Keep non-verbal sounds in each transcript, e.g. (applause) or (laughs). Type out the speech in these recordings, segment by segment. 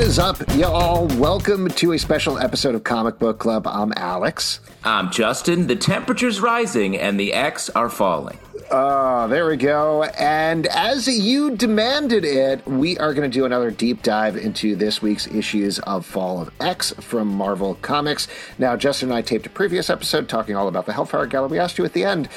What is up, y'all? Welcome to a special episode of Comic Book Club. I'm Alex. I'm Justin. The temperature's rising and the X are falling. Oh, there we go. And as you demanded it, we are going to do another deep dive into this week's issues of Fall of X from Marvel Comics. Now, Justin and I taped a previous episode talking all about the Hellfire Gala. We asked you at the end,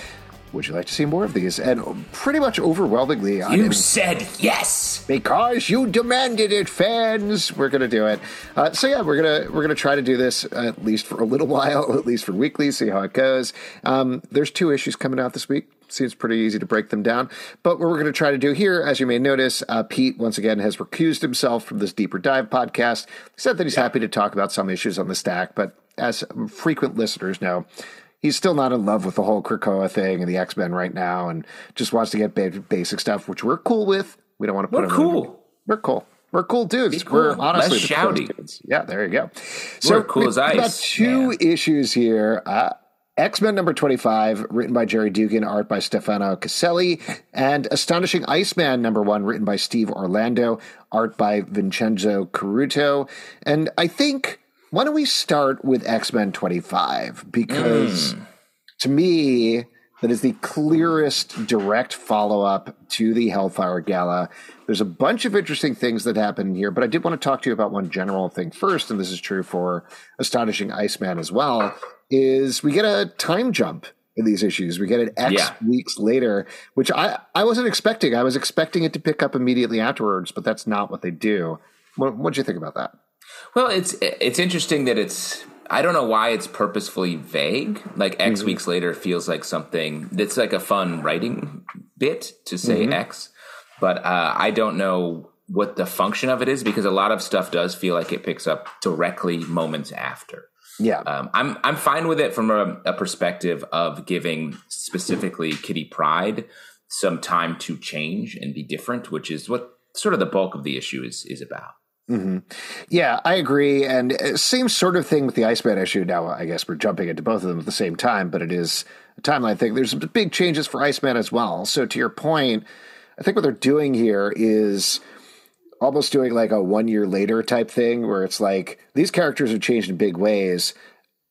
would you like to see more of these? And pretty much overwhelmingly, I You said yes. because you demanded it, fans. We're gonna do it. Uh, so yeah, we're gonna we're gonna try to do this at least for a little (laughs) while, at least for weekly, see how it goes. Um, there's two issues coming out this week. Seems pretty easy to break them down. But what we're going to try to do here, as you may notice, uh, Pete once again has recused himself from this deeper dive podcast. He said that he's happy to talk about some issues on the stack, but as frequent listeners know, he's still not in love with the whole Krakoa thing and the X Men right now, and just wants to get ba- basic stuff, which we're cool with. We don't want to put We're him in- cool. we're cool. We're cool dudes. Cool. We're honestly Less shouty. dudes. Yeah, there you go. We're cool as ice, got two man. issues here. Uh, X Men number 25, written by Gerry Duggan, art by Stefano Caselli, and Astonishing Iceman number one, written by Steve Orlando, art by Vincenzo Carratù. And I think, why don't we start with X Men 25? Because hmm. to me, that is the clearest direct follow up to the Hellfire Gala. There's a bunch of interesting things that happen here, but I did want to talk to you about one general thing first, and this is true for Astonishing Iceman as well. Is we get a time jump in these issues. We get it X Yeah. weeks later, which I, I wasn't expecting. I was expecting it to pick up immediately afterwards, but that's not what they do. What what'd you think about that? Well, it's it's interesting that it's. I don't know why it's purposefully vague. Like X Mm-hmm. weeks later feels like something that's like a fun writing bit to say Mm-hmm. X, but uh, I don't know what the function of it is because a lot of stuff does feel like it picks up directly moments after. Yeah. Um, I'm I'm fine with it from a, a perspective of giving specifically Kitty Pryde some time to change and be different, which is what sort of the bulk of the issue is is about. Yeah, I agree. And uh, same sort of thing with the Iceman issue. Now, I guess we're jumping into both of them at the same time, but it is a timeline thing. There's big changes for Iceman as well. So, to your point, I think what they're doing here is almost doing like a one year later type thing where it's like these characters have changed in big ways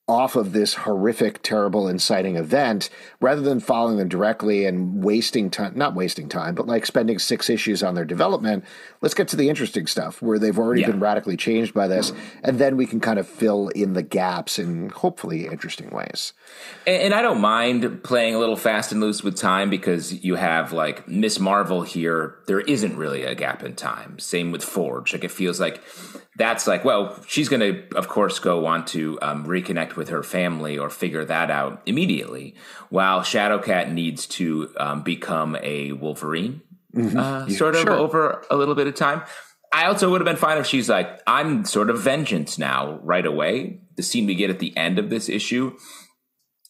off of this horrific, terrible, inciting event rather than following them directly and wasting time, not wasting time, but like spending six issues on their development. Let's get to the interesting stuff where they've already Yeah. been radically changed by this. And then we can kind of fill in the gaps in hopefully interesting ways. And, and I don't mind playing a little fast and loose with time because you have like Miss Marvel here. There isn't really a gap in time. Same with Forge. Like it feels like that's like, well, she's going to, of course, go want to um, reconnect with her family or figure that out immediately, while Shadowcat needs to um, become a Wolverine, uh, sort of sure. over a little bit of time. I also would have been fine if she's like, I'm sort of vengeance now, right away. The scene we get at the end of this issue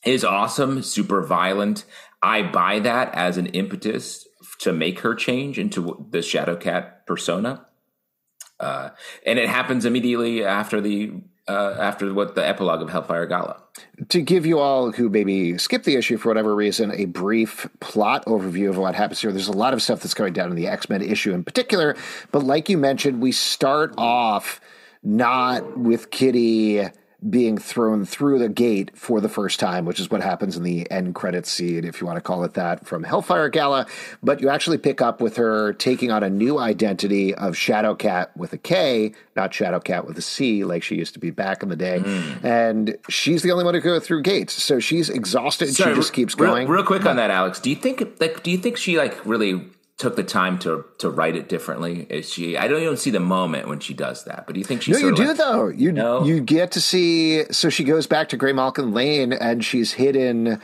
is awesome, super violent. I buy that as an impetus to make her change into the Shadowcat persona. Uh, and it happens immediately after the uh, after what the epilogue of Hellfire Gala. to give you all who maybe skip the issue for whatever reason a brief plot overview of what happens here. There's a lot of stuff that's going down in the X Men issue in particular, but like you mentioned, we start off not with Kitty being thrown through the gate for the first time, which is what happens in the end credits scene, if you want to call it that, from Hellfire Gala. But you actually pick up with her taking on a new identity of Shadowkat with a K, not Shadowcat with a C, like she used to be back in the day. Mm. And she's the only one to go through gates, so she's exhausted. she just keeps real, going. Real quick on that, Alex. Do you think like do you think she like really took the time to to write it differently? Is she? I don't even see the moment when she does that, but do you think she's No, you do like- though. You No? you get to see. So she goes back to Graymalkin Lane, and she's hidden.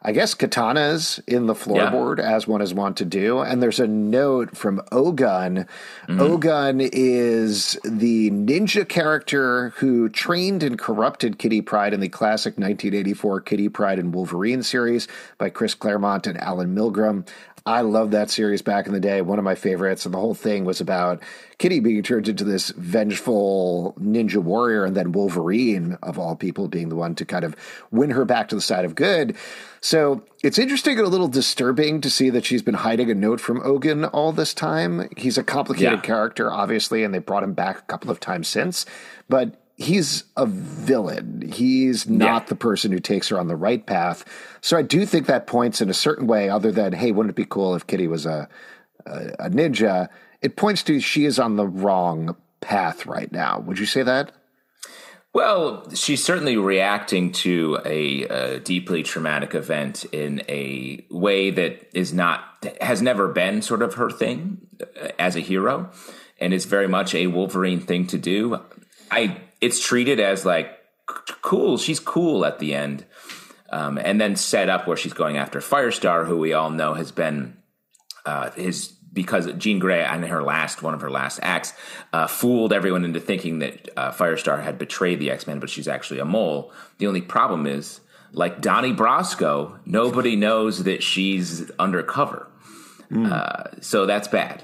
I guess katanas in the floorboard, as one is wont to do. And there's a note from Ogun. Mm-hmm. Ogun is the ninja character who trained and corrupted Kitty Pryde in the classic 1984 Kitty Pryde and Wolverine series by Chris Claremont and Alan Milgrom. I loved that series back in the day, one of my favorites. And the whole thing was about Kitty being turned into this vengeful ninja warrior, and then Wolverine, of all people, being the one to kind of win her back to the side of good. So it's interesting and a little disturbing to see that she's been hiding a note from Ogun all this time. He's a complicated Yeah. character, obviously, and they brought him back a couple of times since, but he's a villain. He's not Yeah. the person who takes her on the right path. So I do think that points in a certain way, other than, hey, wouldn't it be cool if Kitty was a, a, a ninja? It points to she is on the wrong path right now. Would you say that? Well, she's certainly reacting to a, a deeply traumatic event in a way that is not has never been sort of her thing uh, as a hero, and it's very much a Wolverine thing to do. I it's treated as like cool. She's cool at the end, um, and then set up where she's going after Firestar, who we all know has been uh, his because Jean Grey in her last one of her last acts uh, fooled everyone into thinking that uh, Firestar had betrayed the X Men, but she's actually a mole. The only problem is, like Donnie Brasco, nobody knows that she's undercover, uh, so that's bad.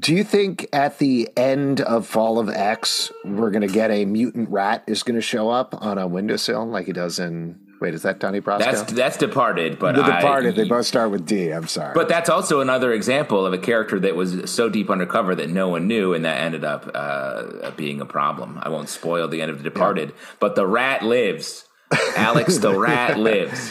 Do you think at the end of Fall of X, we're going to get a mutant rat is going to show up on a windowsill like he does in? Wait, is that Donnie Brasco? That's that's Departed, but the I- Departed. they both start with D. I'm sorry. But that's also another example of a character that was so deep undercover that no one knew, and that ended up uh, being a problem. I won't spoil the end of The Departed, but the rat lives. Alex, the (laughs) rat lives.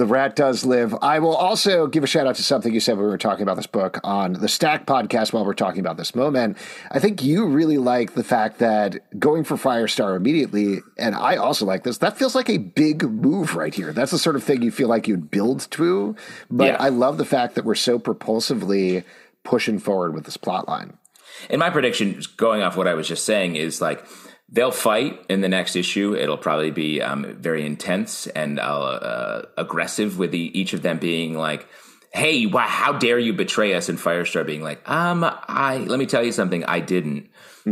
The rat does live. I will also give a shout out to something you said when we were talking about this book on the Stack podcast while we're talking about this moment. I think you really like the fact that going for Firestar immediately, and I also like this, that feels like a big move right here. That's the sort of thing you feel like you'd build to. But Yeah. I love the fact that we're so propulsively pushing forward with this plot line. And my prediction, going off what I was just saying, is like they'll fight in the next issue. It'll probably be um, very intense and uh, uh, aggressive, with the, each of them being like, "Hey, how dare you betray us?" And Firestar being like, "Um, I let me tell you something, I didn't."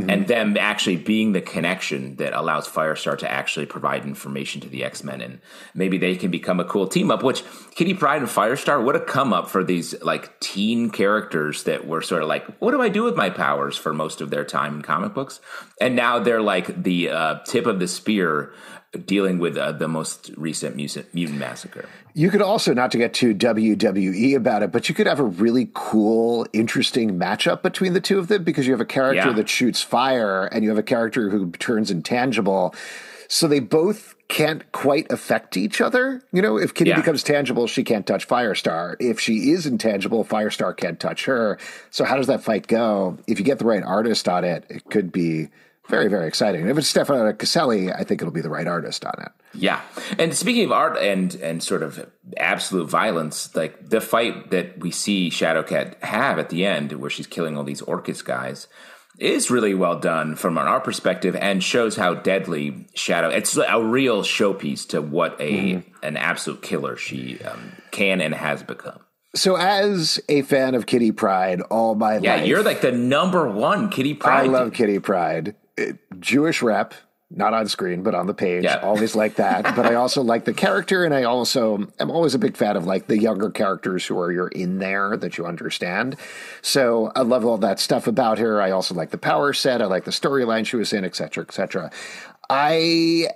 And them actually being the connection that allows Firestar to actually provide information to the X Men, and maybe they can become a cool team up. Which Kitty Pryde and Firestar would have come up for these like teen characters that were sort of like, what do I do with my powers for most of their time in comic books? And now they're like the uh, tip of the spear dealing with uh, the most recent mutant, massacre. You could also, not to get too WWE about it, but you could have a really cool, interesting matchup between the two of them because you have a character Yeah. that shoots fire and you have a character who turns intangible. So they both can't quite affect each other. You know, if Kitty Yeah. becomes tangible, she can't touch Firestar. If she is intangible, Firestar can't touch her. So how does that fight go? If you get the right artist on it, it could be very, very exciting. If it's Stefano Caselli, I think it'll be the right artist on it. Yeah, and speaking of art and and sort of absolute violence, like the fight that we see Shadowcat have at the end, where she's killing all these Orchis guys, is really well done from an art perspective, and shows how deadly Shadow. It's a real showpiece to what a an absolute killer she um, can and has become. So, as a fan of Kitty Pryde all my Yeah, life, you're like the number one Kitty Pryde. I love Kitty Pryde. Jewish rep, not on screen, but on the page. Yeah. Always like that. but I also like the character, and I also am always a big fan of like the younger characters who are you're in there that you understand. So I love all that stuff about her. I also like the power set. I like the storyline she was in, etc., cetera, et cetera. I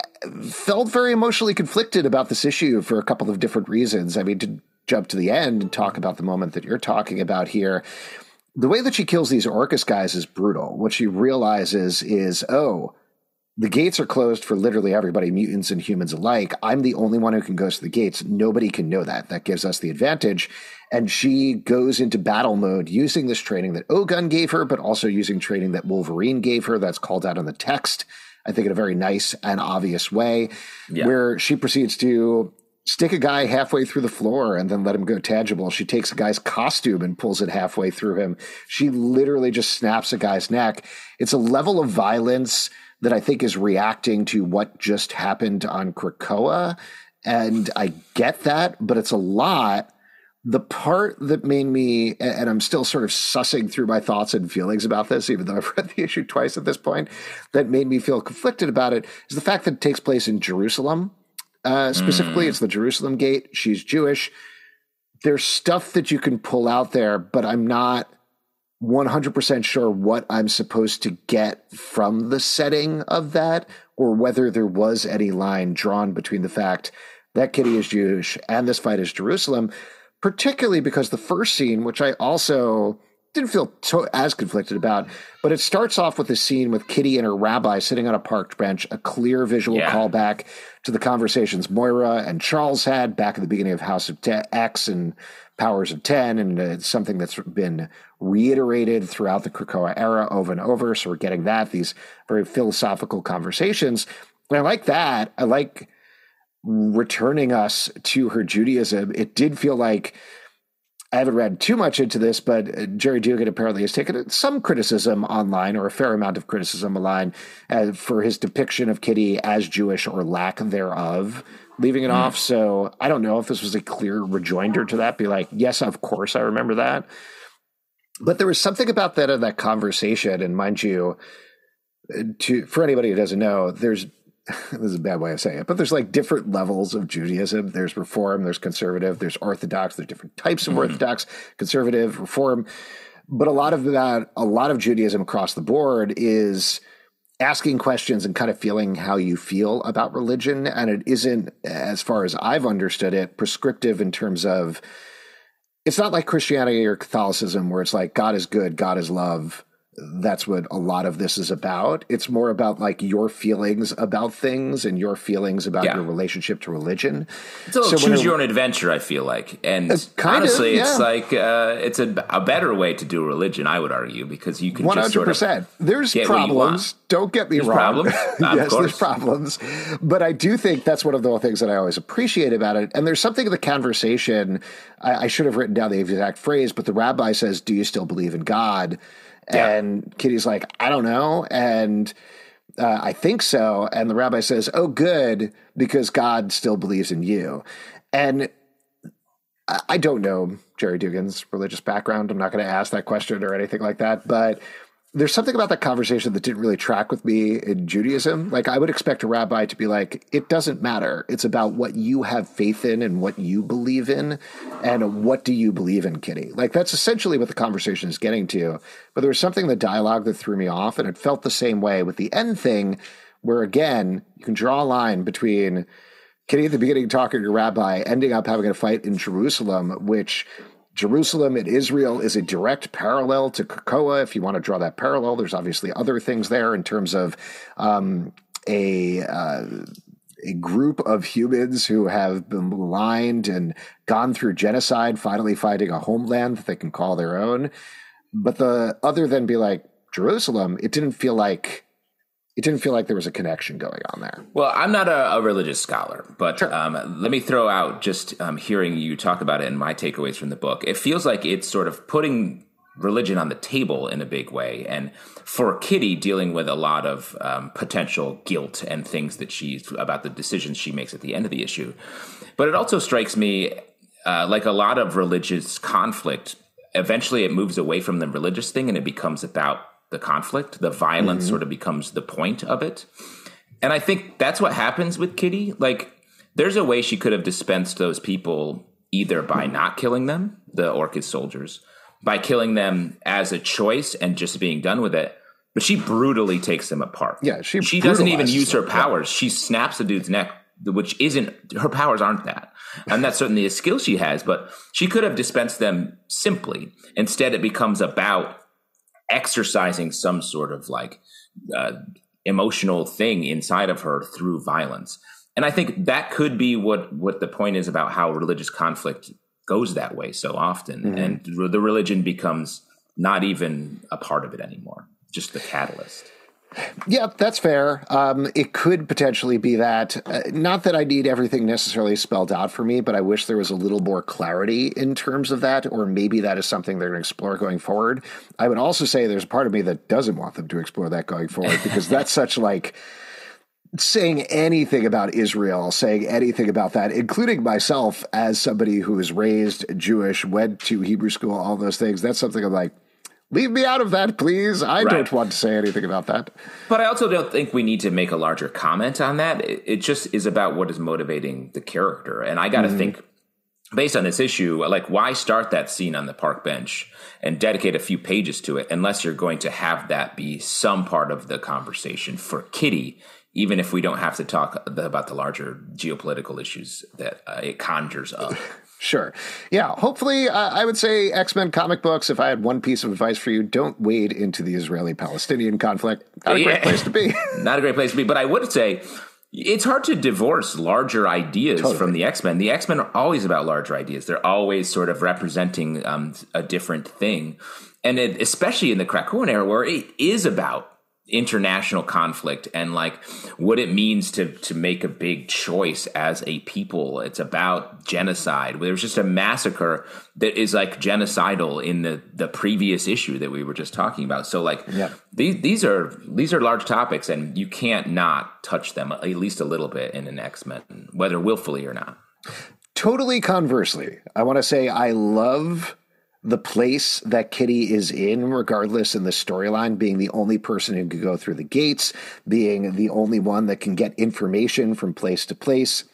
felt very emotionally conflicted about this issue for a couple of different reasons. I mean, to jump to the end and talk about the moment that you're talking about here, the way that she kills these Orchis guys is brutal. What she realizes is, oh, the gates are closed for literally everybody, mutants and humans alike. I'm the only one who can go to the gates. Nobody can know that. That gives us the advantage. And she goes into battle mode using this training that Ogun gave her, but also using training that Wolverine gave her. That's called out in the text, I think, in a very nice and obvious way, Yeah. where she proceeds to stick a guy halfway through the floor and then let him go tangible. She takes a guy's costume and pulls it halfway through him. She literally just snaps a guy's neck. It's a level of violence that I think is reacting to what just happened on Krakoa. And I get that, but it's a lot. The part that made me, and I'm still sort of sussing through my thoughts and feelings about this, even though I've read the issue twice at this point, that made me feel conflicted about it is the fact that it takes place in Jerusalem. Uh, specifically, it's the Jerusalem gate. She's Jewish. There's stuff that you can pull out there, but I'm not 100% sure what I'm supposed to get from the setting of that or whether there was any line drawn between the fact that Kitty is Jewish and this fight is Jerusalem, particularly because the first scene, which I also didn't feel so, as conflicted about, but it starts off with a scene with Kitty and her rabbi sitting on a park bench, a clear visual yeah. callback to the conversations Moira and Charles had back at the beginning of House of X and Powers of Ten, and it's something that's been reiterated throughout the Krakoa era over and over. So we're getting that these very philosophical conversations, and I like that. I like returning us to her Judaism. It did feel like I haven't read too much into this, but Jerry Gerry Duggan apparently has taken some criticism online, or a fair amount of criticism online, uh, for his depiction of Kitty as Jewish or lack thereof, leaving it mm. off. So I don't know if this was a clear rejoinder to that. Be like, yes, of course, I remember that. But there was something about that in that conversation, and mind you, uh, to for anybody who doesn't know, there's (laughs) this is a bad way of saying it, but there's like different levels of Judaism. There's Reform, there's Conservative, there's Orthodox. There's different types of mm-hmm. Orthodox, Conservative, Reform. But a lot of that, a lot of Judaism across the board is asking questions and kind of feeling how you feel about religion. And it isn't, as far as I've understood it, prescriptive in terms of it's not like Christianity or Catholicism where it's like God is good, God is love that's what a lot of this is about. It's more about like your feelings about things and your feelings about yeah. your relationship to religion. It's a so choose your own adventure. I feel like, and honestly, of, yeah. it's like uh, it's a, a, better way to do religion. I would argue because you can one hundred percent. There's problems. Don't get me there's wrong. Problems. (laughs) yes, there's problems, but I do think that's one of the things that I always appreciate about it. And there's something in the conversation. I, I should have written down the exact phrase, but the rabbi says, "Do you still believe in God?" And yeah. Kitty's like, I don't know. And uh, I think so. And the rabbi says, Oh, good, because God still believes in you. And I don't know Gerry Duggan's religious background. I'm not going to ask that question or anything like that. But there's something about that conversation that didn't really track with me in Judaism. Like I would expect a rabbi to be like, it doesn't matter. It's about what you have faith in and what you believe in and what do you believe in, Kitty? Like that's essentially what the conversation is getting to. But there was something in the dialogue that threw me off and it felt the same way with the end thing where again, you can draw a line between Kitty at the beginning talking to your rabbi, ending up having a fight in Jerusalem, which Jerusalem in Israel is a direct parallel to Krakoa. If you want to draw that parallel, there's obviously other things there in terms of um, a uh, a group of humans who have been maligned and gone through genocide, finally finding a homeland that they can call their own. But the other than be like Jerusalem, it didn't feel like it didn't feel like there was a connection going on there. Well, I'm not a, a religious scholar, but sure. um, let me throw out just um, hearing you talk about it and my takeaways from the book. It feels like it's sort of putting religion on the table in a big way. And for Kitty, dealing with a lot of um, potential guilt and things that she's about the decisions she makes at the end of the issue. But it also strikes me uh, like a lot of religious conflict. Eventually, it moves away from the religious thing and it becomes about the conflict. The violence mm-hmm. sort of becomes the point of it. And I think that's what happens with Kitty. Like, there's a way she could have dispensed those people either by not killing them, the Orchis soldiers, by killing them as a choice and just being done with it. But she brutally takes them apart. Yeah, she she doesn't even use her powers. She snaps a dude's neck, which isn't her powers aren't that, and that's certainly a skill she has. But she could have dispensed them simply. Instead, it becomes about exercising some sort of like uh, emotional thing inside of her through violence. And I think that could be what what the point is about how religious conflict goes that way so often, mm-hmm. and the religion becomes not even a part of it anymore, just the catalyst. Yeah, that's fair. Um, it could potentially be that. Uh, not that I need everything necessarily spelled out for me, but I wish there was a little more clarity in terms of that, or maybe that is something they're going to explore going forward. I would also say there's a part of me that doesn't want them to explore that going forward because that's (laughs) such like saying anything about Israel, saying anything about that, including myself as somebody who was raised Jewish, went to Hebrew school, all those things. That's something I'm like leave me out of that, please. I right. don't want to say anything about that. But I also don't think we need to make a larger comment on that. It, it just is about what is motivating the character. And I got to mm. think, based on this issue, like why start that scene on the park bench and dedicate a few pages to it unless you're going to have that be some part of the conversation for Kitty even if we don't have to talk about the larger geopolitical issues that uh, it conjures up. (laughs) Sure. Yeah. Hopefully, uh, I would say X Men comic books. If I had one piece of advice for you, don't wade into the Israeli Palestinian conflict. Not a yeah. great place to be. (laughs) Not a great place to be. But I would say it's hard to divorce larger ideas totally. from the X Men. The X Men are always about larger ideas. They're always sort of representing um, a different thing, and it, especially in the Krakoan era, where it is about international conflict and like what it means to to make a big choice as a people. It's about genocide. There's just a massacre that is like genocidal in the the previous issue that we were just talking about. So like yeah. these these are these are large topics and you can't not touch them at least a little bit in an x-men whether willfully or not. Totally conversely i want to say i love the place that Kitty is in, regardless in the storyline, being the only person who can go through the gates, being the only one that can get information from place to place,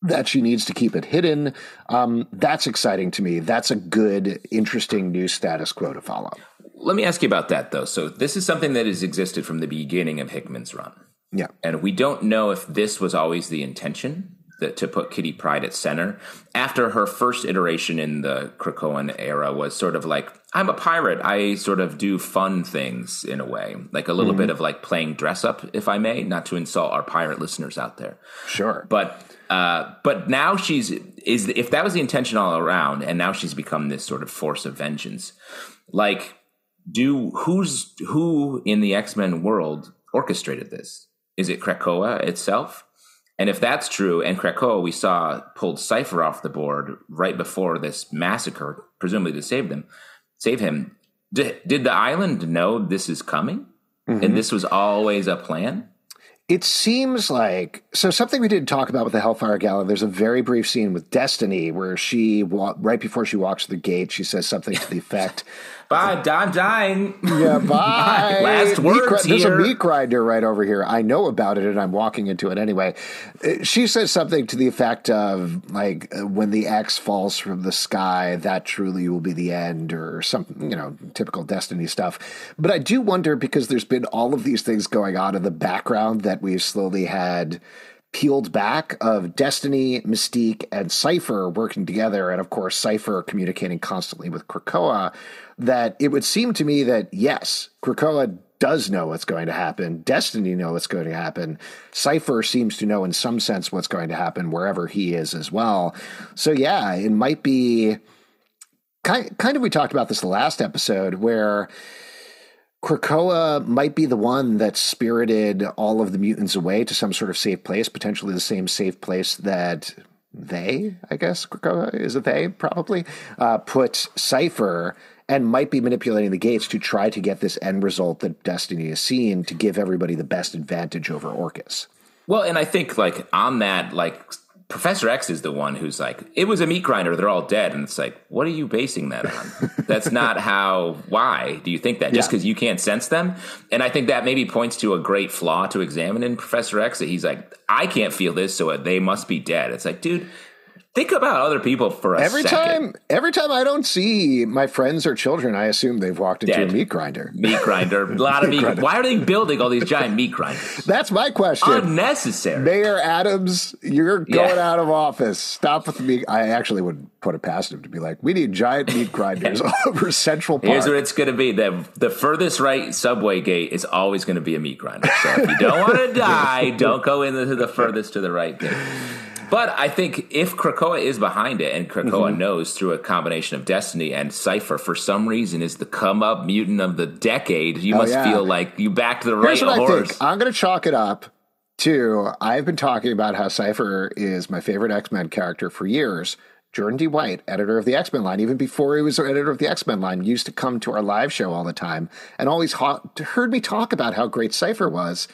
that she needs to keep it hidden. Um, that's exciting to me. That's a good, interesting new status quo to follow. Let me ask you about that, though. So, this is something that has existed from the beginning of Hickman's run. Yeah. And we don't know if this was always the intention that, to put Kitty Pryde at center. After her first iteration in the Krakoan era was sort of like, I'm a pirate. I sort of do fun things in a way, like a little mm-hmm. bit of like playing dress up, if I may, not to insult our pirate listeners out there. Sure. But uh, but now she's is if that was the intention all around, and now she's become this sort of force of vengeance. Like, do who's who in the X Men world orchestrated this? Is it Krakoa itself? And if that's true, and Krakoa we saw pulled Cypher off the board right before this massacre, presumably to save them, save him. Did, did the island know this is coming, mm-hmm. and this was always a plan? It seems like so something we didn't talk about with the Hellfire Gala. There's a very brief scene with Destiny where she right before she walks the gate, she says something to the effect, "Bye, I'm dying." Yeah, (laughs) bye. Last words There's a meat grinder right over here. I know about it, and I'm walking into it anyway. Uh, she says something to the effect of like, uh, "When the X falls from the sky, that truly will be the end," or something. You know, typical Destiny stuff. But I do wonder because there's been all of these things going on in the background that that we've slowly had peeled back of Destiny, Mystique, and Cypher working together, and of course, Cypher communicating constantly with Krakoa, that it would seem to me that yes, Krakoa does know what's going to happen. Destiny know what's going to happen. Cypher seems to know in some sense what's going to happen wherever he is as well. So yeah, it might be kind kind of we talked about this the last episode where Krakoa might be the one that spirited all of the mutants away to some sort of safe place, potentially the same safe place that they, I guess, Krakoa is it they probably uh, put Cypher and might be manipulating the gates to try to get this end result that Destiny has seen to give everybody the best advantage over Orchis. Well, and I think like on that, like Professor X is the one who's like, it was a meat grinder. They're all dead. And it's like, what are you basing that on? That's not (laughs) how, why do you think that? Just because yeah. you can't sense them? And I think that maybe points to a great flaw to examine in Professor X that he's like, I can't feel this, so they must be dead. It's like, dude, Think about other people for a every second. time. Every time I don't see my friends or children, I assume they've walked into Dead. a meat grinder. Meat grinder. A (laughs) lot of meat. meat why are they building all these giant meat grinders? (laughs) That's my question. Unnecessary. Mayor Adams, you're going yeah. out of office. Stop with the meat. I actually would put it past him to be like, we need giant meat grinders (laughs) all over Central Park. Here's what it's going to be: the the furthest right subway gate is always going to be a meat grinder. So if you don't want to die, don't go into the furthest to the right gate. But I think if Krakoa is behind it and Krakoa mm-hmm. knows through a combination of Destiny and Cypher for some reason is the come up mutant of the decade, you oh, must yeah. feel like you backed the right what horse. I think. I'm going to chalk it up to I've been talking about how Cypher is my favorite X Men character for years. Jordan D. White, editor of the X Men line, even before he was editor of the X Men line, used to come to our live show all the time and always ha- heard me talk about how great Cypher was.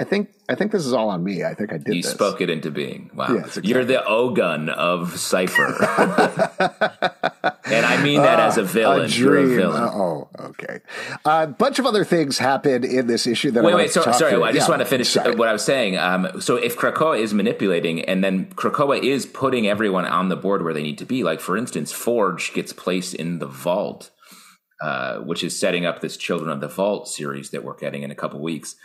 I think I think this is all on me. I think I did. You this. spoke it into being. Wow, yes, exactly. you're the Ogun of Cypher, (laughs) and I mean that uh, as a villain. A you're a villain. Uh, oh, okay. A uh, bunch of other things happened in this issue that wait, I wait. So, sorry, through. I just yeah, want to finish sorry. what I was saying. Um, so, if Krakoa is manipulating, and then Krakoa is putting everyone on the board where they need to be, like for instance, Forge gets placed in the vault. Uh, which is setting up this Children of the Vault series that we're getting in a couple weeks.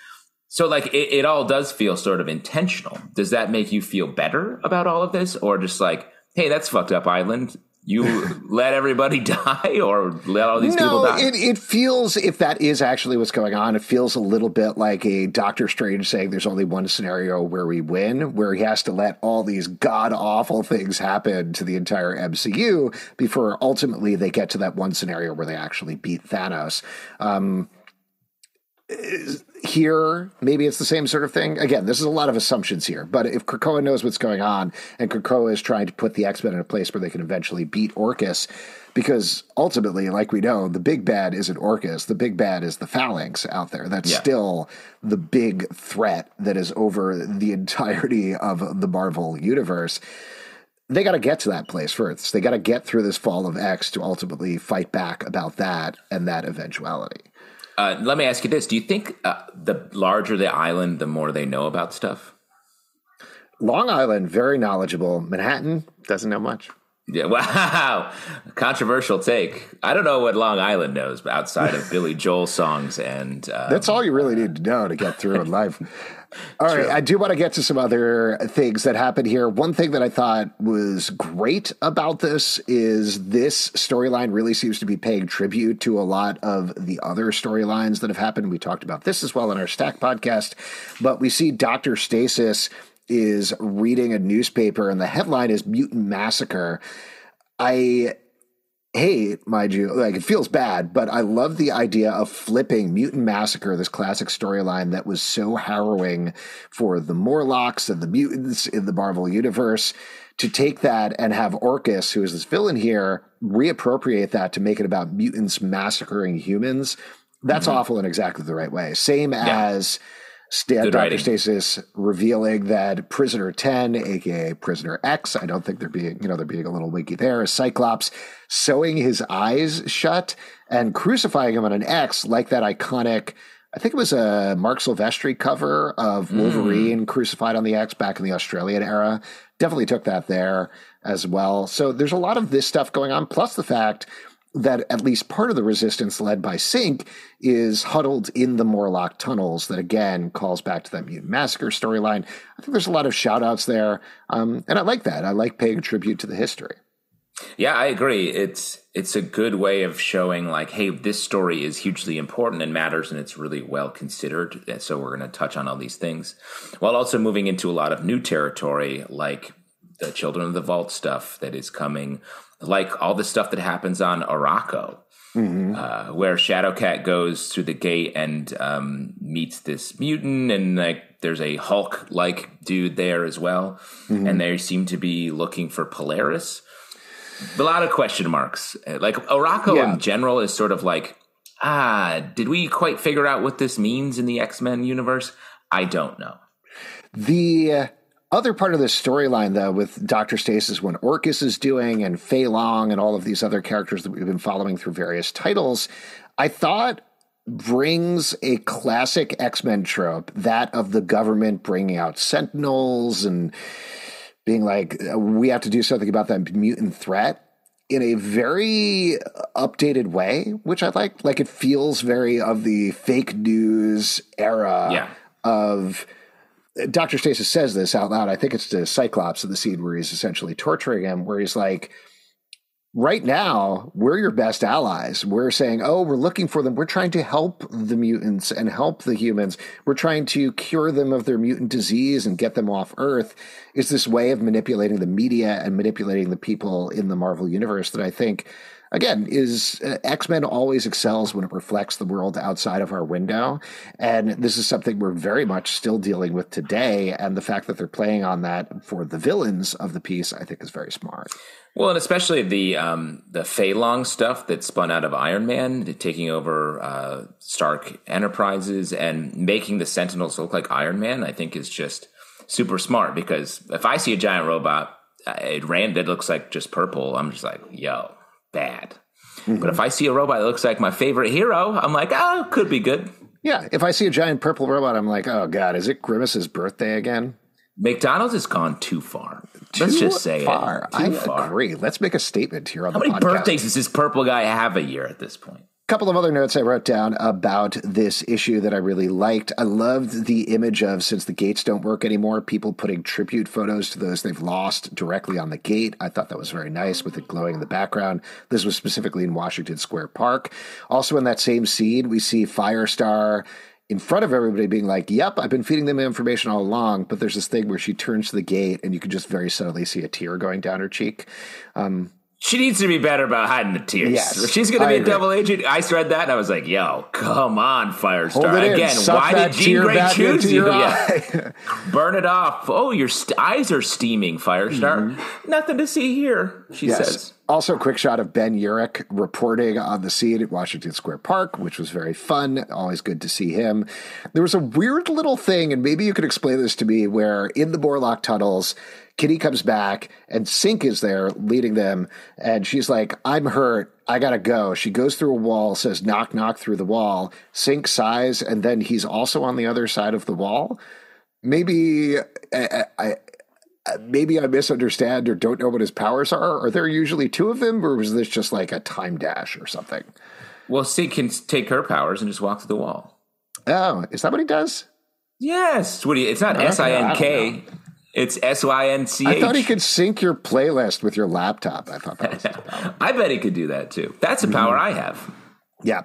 So, like, it, it all does feel sort of intentional. Does that make you feel better about all of this, or just like, hey, that's fucked up, Island? You (laughs) let everybody (laughs) die, or let all these people No, die? it, it feels, if that is actually what's going on, it feels a little bit like a Doctor Strange saying there's only one scenario where we win, where he has to let all these god awful things happen to the entire MCU before ultimately they get to that one scenario where they actually beat Thanos. Um, here, maybe it's the same sort of thing. Again, this is a lot of assumptions here, but if Krakoa knows what's going on and Krakoa is trying to put the X Men in a place where they can eventually beat Orchis, because ultimately, like we know, the big bad isn't Orchis. The big bad is the Phalanx out there. That's Yeah. still the big threat that is over the entirety of the Marvel universe. They got to get to that place first. They got to get through this fall of X to ultimately fight back about that and that eventuality. Uh, let me ask you this: Do you think uh, the larger the island, the more they know about stuff? Long Island, very knowledgeable. Manhattan doesn't know much. Yeah, (laughs) wow, controversial take. I don't know what Long Island knows, outside of Billy Joel songs and uh, That's all you really need to know to get through in life. All right, I do want to get to some other things that happened here. One thing that I thought was great about this is this storyline really seems to be paying tribute to a lot of the other storylines that have happened. We talked about this as well in our Stack podcast, but we see Dr. Stasis is reading a newspaper and the headline is Mutant Massacre. I hate, mind you, like it feels bad, but I love the idea of flipping Mutant Massacre, this classic storyline that was so harrowing for the Morlocks and the mutants in the Marvel universe. To take that and have Orchis, who is this villain here, reappropriate that to make it about mutants massacring humans, that's mm-hmm. awful in exactly the right way. Same as Good Dr. Stasis revealing that Prisoner 10, aka Prisoner X, I don't think they're being, you know, they're being a little winky there, is Cyclops sewing his eyes shut and crucifying him on an X like that iconic, I think it was a Marc Silvestri cover of hmm. Wolverine crucified on the X back in the Australian era. Definitely took that there as well. So there's a lot of this stuff going on, plus the fact that at least part of the resistance led by Sync is huddled in the Morlock tunnels that again calls back to that mutant massacre storyline. I think there's a lot of shout outs there. Um, and I like that. I like paying tribute to the history. Yeah, I agree. It's it's a good way of showing like, hey, this story is hugely important and matters, and it's really well considered. And so we're going to touch on all these things, while also moving into a lot of new territory, like the Children of the Vault stuff that is coming, like all the stuff that happens on Arakko. Uh, where Shadowcat goes through the gate and um, meets this mutant, and like there's a Hulk like dude there as well, and they seem to be looking for Polaris a lot of question marks. Uh, Like Arakko Yeah. in general is sort of like, ah, did we quite figure out what this means in the X Men universe? I don't know. The uh, other part of this storyline, though, with Dr. Stasis, when Orchis is doing, and Feilong, and all of these other characters that we've been following through various titles, I thought brings a classic X Men trope, that of the government bringing out sentinels and being like, uh, we have to do something about that mutant threat in a very updated way, which I like. Like it feels very of the fake news era Yeah. of Dr. Stasis says this out loud. I think it's to Cyclops in the scene where he's essentially torturing him, where he's like, Right now, we're your best allies. We're saying, oh, we're looking for them. We're trying to help the mutants and help the humans. We're trying to cure them of their mutant disease and get them off Earth. Is this way of manipulating the media and manipulating the people in the Marvel universe that I think again is uh, x-men always excels when it reflects the world outside of our window. And this is something we're very much still dealing with today. And the fact that they're playing on that for the villains of the piece i think is very smart. Well, and especially the um, the Fei stuff that spun out of Iron Man, taking over uh, Stark Enterprises and making the Sentinels look like Iron Man, I think is just super smart. Because if I see a giant robot, uh, it ran that looks like just purple, I'm just like, yo, bad. But mm-hmm. if I see a robot that looks like my favorite hero, I'm like, oh, could be good. yeah if i see a giant purple robot i'm like oh god is it grimace's birthday again McDonald's has gone too far. Let's just say far. it. Too I far. agree. Let's make a statement here on How the many podcast. birthdays does this purple guy have a year at this point? Couple of other notes I wrote down about this issue that I really liked. I loved the image of since the gates don't work anymore, people putting tribute photos to those they've lost directly on the gate. I thought that was very nice with it glowing in the background. This was specifically in Washington Square Park. Also, in that same scene, we see Firestar in front of everybody being like, Yep, I've been feeding them information all along. But there's this thing where she turns to the gate and you can just very subtly see a tear going down her cheek. Um, she needs to be better about hiding the tears. Yes, she's going to be I a double agent. I read that and I was like, "Yo, come on, Firestar!" Again, Suck why did Jean Grey choose you? Yeah. (laughs) Burn it off. Oh, your st- eyes are steaming, Firestar. Nothing to see here, she Mm-hmm. Yes. says. Also, a quick shot of Ben Urich reporting on the scene at Washington Square Park, which was very fun. Always good to see him. There was a weird little thing, and maybe you could explain this to me, where in the Morlock tunnels, Kitty comes back and Sync is there leading them, and she's like, I'm hurt. I gotta go. She goes through a wall, says knock, knock through the wall. Sync sighs, and then he's also on the other side of the wall. Maybe I, I, maybe I misunderstand or don't know what his powers are. Are there usually two of them, or was this just like a time dash or something? Well, Sync can take her powers and just walk through the wall. Oh, is that what he does? Yes. What do you, it's not S I N K. It's S Y N C I thought he could sync your playlist with your laptop. I thought that was. (laughs) I bet he could do that too. That's a power I have. Yeah,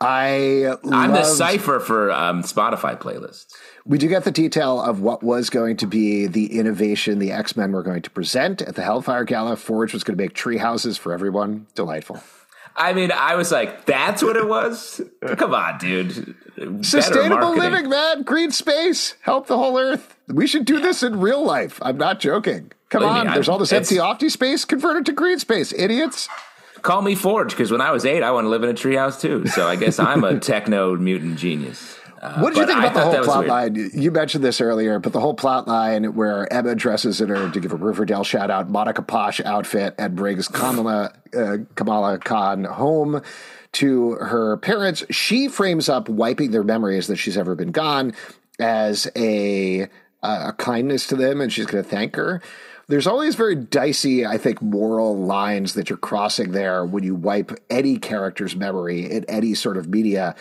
I. I'm the cipher for um, Spotify playlists. We do get the detail of what was going to be the innovation the X Men were going to present at the Hellfire Gala. Forge was going to make tree houses for everyone. Delightful. I mean, I was like, "That's what it was." Come on, dude. Sustainable living, man. Green space. Help the whole earth. We should do this in real life. I'm not joking. Come Believe on. I'm- There's all this empty opti space. converted to green space, idiots. Call me Forge because when I was eight, I wanted to live in a treehouse too. So I guess I'm a (laughs) techno mutant genius. Uh, What did you think I about the whole plot weird. line? You mentioned this earlier, but the whole plot line where Emma dresses in her, to give a Riverdale shout out, Monica Posh outfit and brings Kamala, uh, Kamala Khan home to her parents. She frames up wiping their memories that she's ever been gone as a, uh, a kindness to them, and she's going to thank her. There's always very dicey, I think, moral lines that you're crossing there when you wipe any character's memory in any sort of media.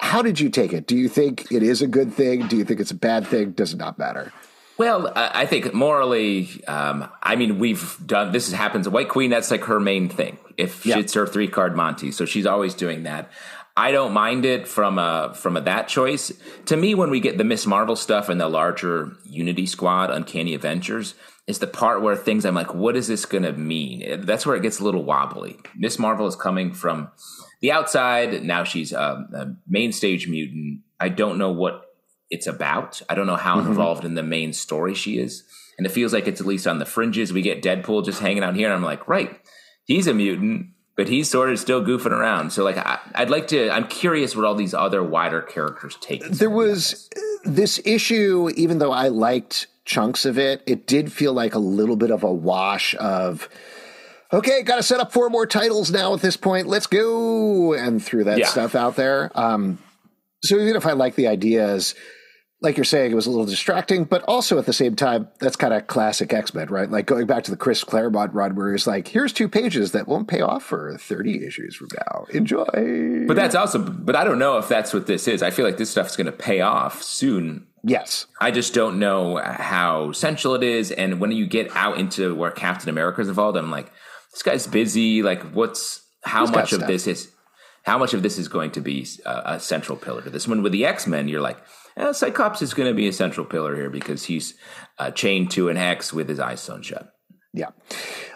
How did you take it? Do you think it is a good thing? Do you think it's a bad thing? Does it not matter? Well, I I think morally, um, I mean, we've done this. happens. White Queen, that's like her main thing. If Yeah. it's her three card Monty, so she's always doing that. I don't mind it from a from a that choice. To me, when we get the Miss Marvel stuff and the larger Unity Squad, Uncanny Avengers, is the part where things I'm like, what is this going to mean? That's where it gets a little wobbly. Miss Marvel is coming from the outside. Now she's um, a main stage mutant. I don't know what it's about. I don't know how involved in the main story she is. And it feels like it's at least on the fringes. We get Deadpool just hanging out here, and I'm like, right, he's a mutant, but he's sort of still goofing around. So, like, I, I'd like to, I'm curious what all these other wider characters take. There was this issue, even though I liked chunks of it, it did feel like a little bit of a wash of, okay, got to set up four more titles now at this point. Let's go. And threw that Yeah. stuff out there. Um, so even if I like the ideas, like you're saying, it was a little distracting, but also at the same time, that's kind of classic X Men, right? Like going back to the Chris Claremont run, where he's like, "Here's two pages that won't pay off for 30 issues from now. Enjoy." But that's also, but I don't know if that's what this is. I feel like this stuff's going to pay off soon. yes, I just don't know how central it is. And when you get out into where Captain America is involved, I'm like, this guy's busy. Like, what's how He's much of stuff. this is how much of this is going to be a, a central pillar to this one? With the X Men, you're like, eh, Cyclops is going to be a central pillar here because he's uh, chained to an X with his eyes sewn shut. Yeah.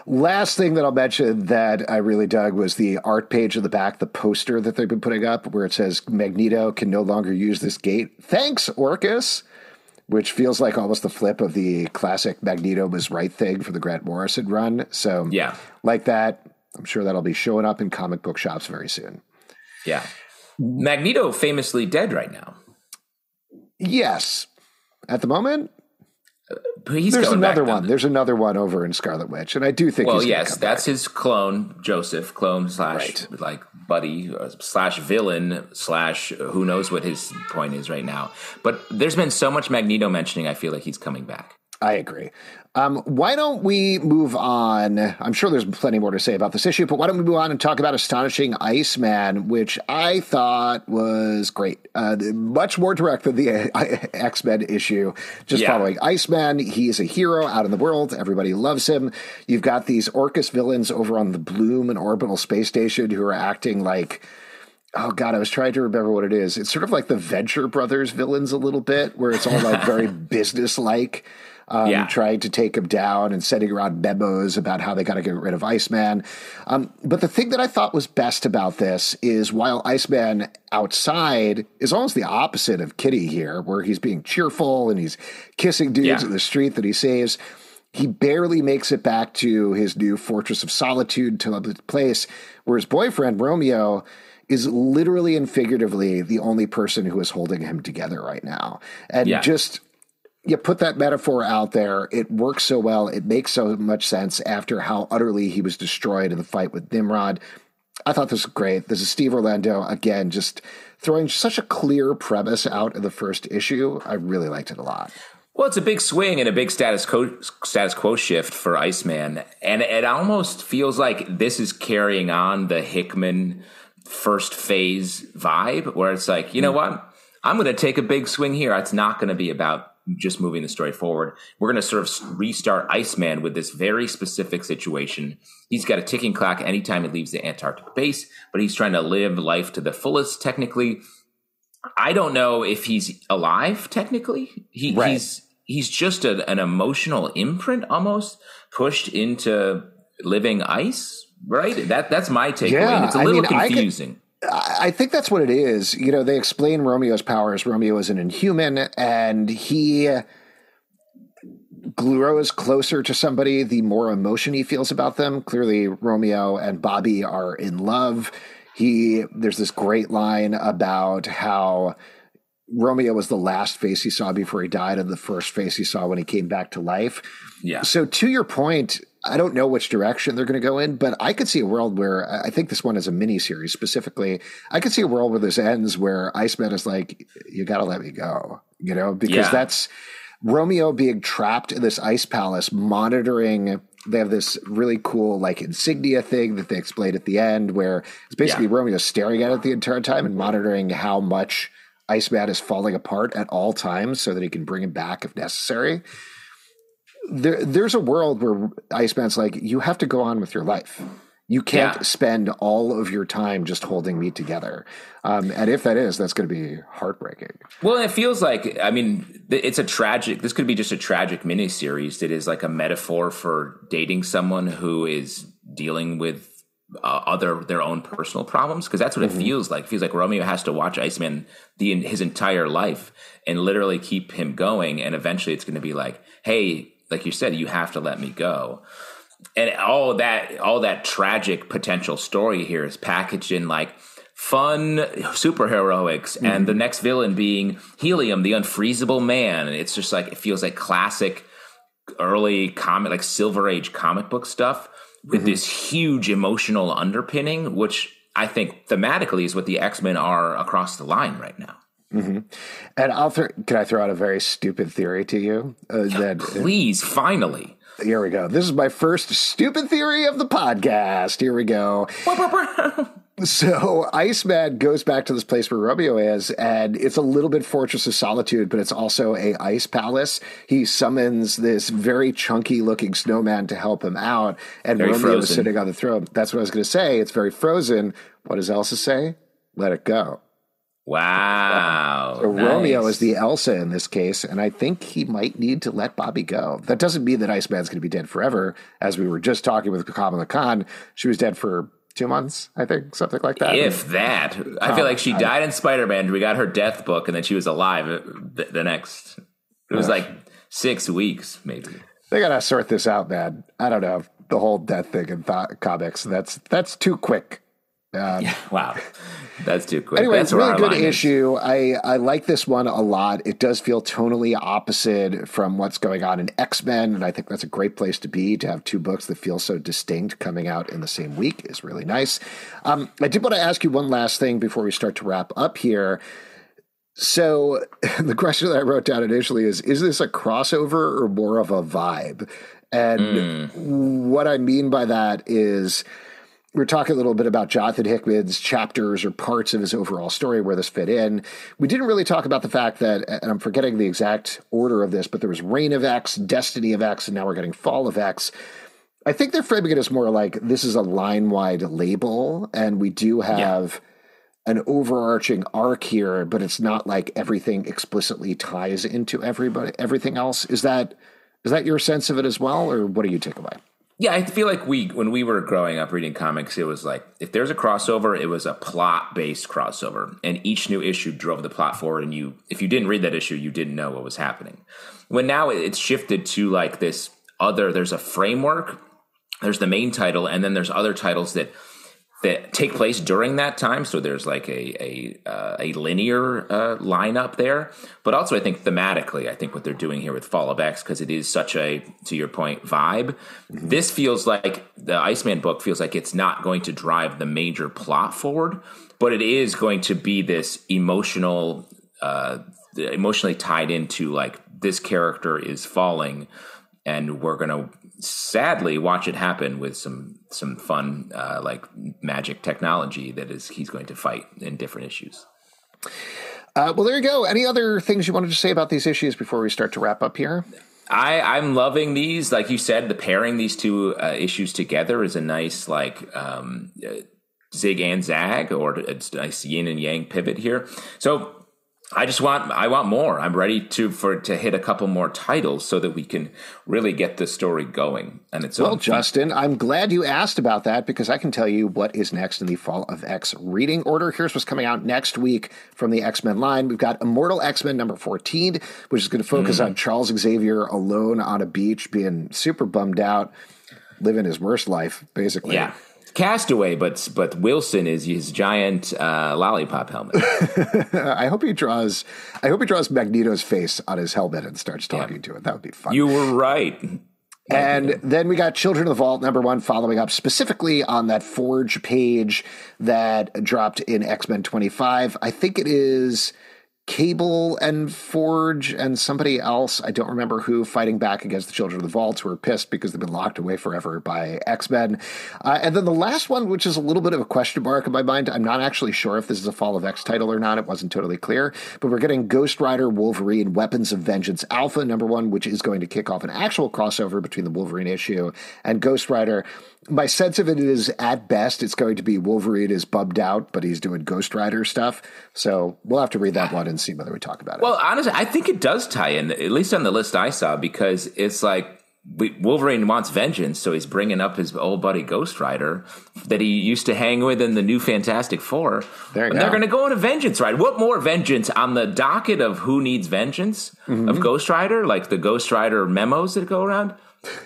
Last thing that I'll mention that I really dug was the art page of the back, the poster that they've been putting up where it says Magneto can no longer use this gate. Thanks, Orchis. Which feels like almost the flip of the classic Magneto was right thing for the Grant Morrison run. So, Yeah. like that. I'm sure that'll be showing up in comic book shops very soon. Yeah, Magneto famously dead right now. Yes. At the moment, there's another one. There's another one over in Scarlet Witch, and I do think. Well, yes, that's back. his clone, Joseph, clone slash Right. like buddy uh, slash villain slash who knows what his point is right now. But there's been so much Magneto mentioning. I feel like he's coming back. I agree. Um, why don't we move on? I'm sure there's plenty more to say about this issue, but why don't we move on and talk about Astonishing Iceman, which I thought was great. Uh, much more direct than the (laughs) uh, X Men issue. Just yeah. following Iceman. He is a hero out in the world. Everybody loves him. You've got these Orchis villains over on the Bloom and Orbital Space Station who are acting like oh god i was trying to remember what it is it's sort of like the venture brothers villains a little bit where it's all like very (laughs) business like um, yeah. trying to take him down and sending around memos about how they got to get rid of Iceman. Um, but the thing that I thought was best about this is while Iceman outside is almost the opposite of Kitty here, where he's being cheerful and he's kissing dudes yeah. in the street that he saves. He barely makes it back to his new fortress of solitude to the place where his boyfriend Romeo is literally and figuratively the only person who is holding him together right now. And yeah. just you put that metaphor out there, it works so well. It makes so much sense after how utterly he was destroyed in the fight with Nimrod. I thought this was great. This is Steve Orlando again, just throwing such a clear premise out in the first issue. I really liked it a lot. Well, it's a big swing and a big status quo status quo shift for Iceman, and it almost feels like this is carrying on the Hickman first phase vibe, where it's like, you know hmm. what, I'm going to take a big swing here. It's not going to be about just moving the story forward. We're going to sort of restart Iceman with this very specific situation. He's got a ticking clock anytime he leaves the Antarctic base, but he's trying to live life to the fullest technically. I don't know if he's alive technically. He, right. He's he's just a, an emotional imprint almost pushed into living ice, right? That that's my takeaway. Yeah, it's a little I mean, confusing. I think that's what it is. You know, they explain Romeo's powers. Romeo is an inhuman, and he grows closer to somebody the more emotion he feels about them. Clearly, Romeo and Bobby are in love. He there's this great line about how Romeo was the last face he saw before he died, and the first face he saw when he came back to life. Yeah. So to your point, I don't know which direction they're going to go in, but I could see a world where I think this one is a mini series specifically. I could see a world where this ends where Iceman is like, "You got to let me go," you know, because yeah. that's Romeo being trapped in this ice palace, monitoring. They have this really cool like insignia thing that they explain at the end, where it's basically yeah. Romeo staring at it the entire time and monitoring how much Iceman is falling apart at all times, so that he can bring him back if necessary there, there's a world where Iceman's like, you have to go on with your life. You can't yeah. spend all of your time just holding me together. Um, and if that is, that's going to be heartbreaking. Well, it feels like, I mean, it's a tragic, this could be just a tragic miniseries that is like a metaphor for dating someone who is dealing with uh, other their own personal problems because that's what mm-hmm. it feels like. It feels like Romeo has to watch Iceman the his entire life and literally keep him going, and eventually it's going to be like, hey, like you said, you have to let me go. And all that, all that tragic potential story here is packaged in like fun superheroics, mm-hmm. and the next villain being Helium, the unfreezable man. And it's just like it feels like classic early comic, like Silver Age comic book stuff with mm-hmm. this huge emotional underpinning, which I think thematically is what the X Men are across the line right now. Mm-hmm. And I'll th- can I throw out a very stupid theory to you? Uh, that please, finally. Here we go. This is my first stupid theory of the podcast. Here we go. (laughs) so Iceman goes back to this place where Romeo is, and it's a little bit Fortress of Solitude, but it's also a ice palace. He summons this very chunky looking snowman to help him out, and very Romeo frozen. is sitting on the throne. That's what I was going to say. It's very frozen. What does Elsa say? Let it go. Wow. So nice. Romeo is the Elsa in this case, and I think he might need to let Bobby go. That doesn't mean that Iceman's going to be dead forever. As we were just talking with Kamala Khan, she was dead for two months, I think, something like that. If that. I feel like she um, died in Spider Man. We got her death book, and then she was alive uh, the, the next. It was like six weeks, maybe. They got to sort this out, man. I don't know. The whole death thing in th- comics, that's that's too quick. Um, yeah, (laughs) wow, that's too quick. Anyway, that's it's a really good issue. I, I like this one a lot. It does feel tonally opposite from what's going on in X Men, and I think that's a great place to be. To have two books that feel so distinct coming out in the same week is really nice. Um, I did want to ask you one last thing before we start to wrap up here. So (laughs) the question that I wrote down initially is: Is this a crossover or more of a vibe? And mm. what I mean by that is we're talking a little bit about Jonathan Hickman's chapters or parts of his overall story where this fit in. We didn't really talk about the fact that, and I'm forgetting the exact order of this, but there was Reign of X, Destiny of X, and now we're getting Fall of X. I think they're framing it as more like this is a line wide label, and we do have yeah. an overarching arc here, but it's not like everything explicitly ties into everybody everything else. Is that is that your sense of it as well, or what do you take away? Yeah, I feel like we when we were growing up reading comics, it was like if there's a crossover, it was a plot based crossover, and each new issue drove the plot forward. And you, if you didn't read that issue, you didn't know what was happening. When now it's shifted to like this other, there's a framework, there's the main title, and then there's other titles that that take place during that time. So there's like a a, uh, a linear uh, lineup there, but also I think thematically, I think what they're doing here with Fall of X because it is such a to your point vibe. Mm-hmm. This feels like the Iceman book feels like it's not going to drive the major plot forward, but it is going to be this emotional, uh, emotionally tied into like this character is falling, and we're gonna sadly watch it happen with some some fun uh, like magic technology that is he's going to fight in different issues. Uh, well, there you go. Any other things you wanted to say about these issues before we start to wrap up here? I, I'm loving these. Like you said, the pairing these two uh, issues together is a nice like um, uh, zig and zag, or it's a nice yin and yang pivot here. So I just want I want more. I'm ready to for to hit a couple more titles so that we can really get the story going. And it's well, Justin. I'm glad you asked about that because I can tell you what is next in the Fall of X reading order. Here's what's coming out next week from the X Men line. We've got Immortal X Men number 14, which is going to focus mm. on Charles Xavier alone on a beach, being super bummed out, living his worst life, basically. Yeah. Castaway, but but Wilson is his giant uh, lollipop helmet. (laughs) I hope he draws. I hope he draws Magneto's face on his helmet and starts talking yeah. to it. That would be fun. You were right. And then we got Children of the Vault number one following up specifically on that Forge page that dropped in X Men 25. I think it is Cable and Forge and somebody else, I don't remember who, fighting back against the Children of the Vault who are pissed because they've been locked away forever by X Men. Uh, and then the last one, which is a little bit of a question mark in my mind, I'm not actually sure if this is a Fall of X title or not. It wasn't totally clear. But we're getting Ghost Rider, Wolverine, Weapons of Vengeance Alpha, number one, which is going to kick off an actual crossover between the Wolverine issue and Ghost Rider my sense of it is at best it's going to be Wolverine is bubbed out, but he's doing Ghost Rider stuff. So we'll have to read that one and see whether we talk about it. Well, honestly, I think it does tie in, at least on the list I saw, because it's like Wolverine wants vengeance, so he's bringing up his old buddy Ghost Rider that he used to hang with in the new Fantastic Four. There and go. they're going to go on a vengeance ride. What more vengeance on the docket of who needs vengeance mm-hmm. of Ghost Rider? Like the Ghost Rider memos that go around.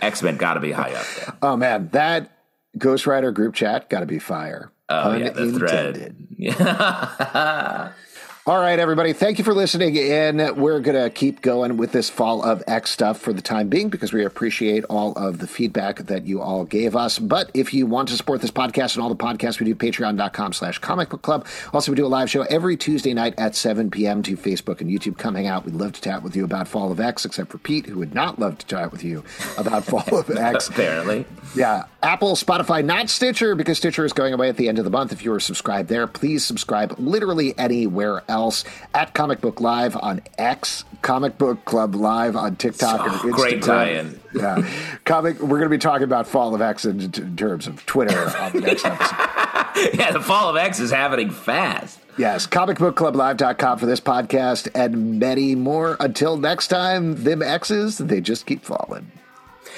X Men got to be high up there. Oh man, that Ghost Rider group chat got to be fire. Oh Pun yeah, the intended. thread. Yeah. (laughs) All right, everybody. Thank you for listening in. We're going to keep going with this fall of X stuff for the time being because we appreciate all of the feedback that you all gave us. But if you want to support this podcast and all the podcasts we do, patreon.com slash comic book club. Also, we do a live show every Tuesday night at 7 p.m. to Facebook and YouTube. Come hang out. We'd love to chat with you about Fall of X, except for Pete, who would not love to chat with you about Fall of X. (laughs) Apparently. Yeah. Apple, Spotify, not Stitcher, because Stitcher is going away at the end of the month. If you are subscribed there, please subscribe literally anywhere else at Comic Book Live on X, Comic Book Club Live on TikTok and oh, Instagram. Great tie-in. Yeah, comic. We're going to be talking about Fall of X in, in terms of Twitter on the next (laughs) episode. yeah, the Fall of X is happening fast. Yes, comicbookclublive.com for this podcast and many more. Until next time, them X's, they just keep falling.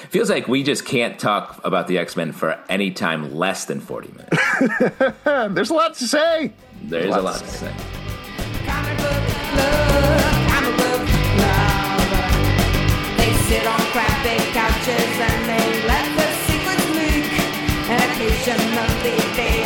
Feels like we just can't talk about the X Men for any time less than 40 minutes. (laughs) There's a lot to say. There's a lot to say. Comic book love, comic book love. They sit on crappy couches and they let the secrets leak. Occasionally they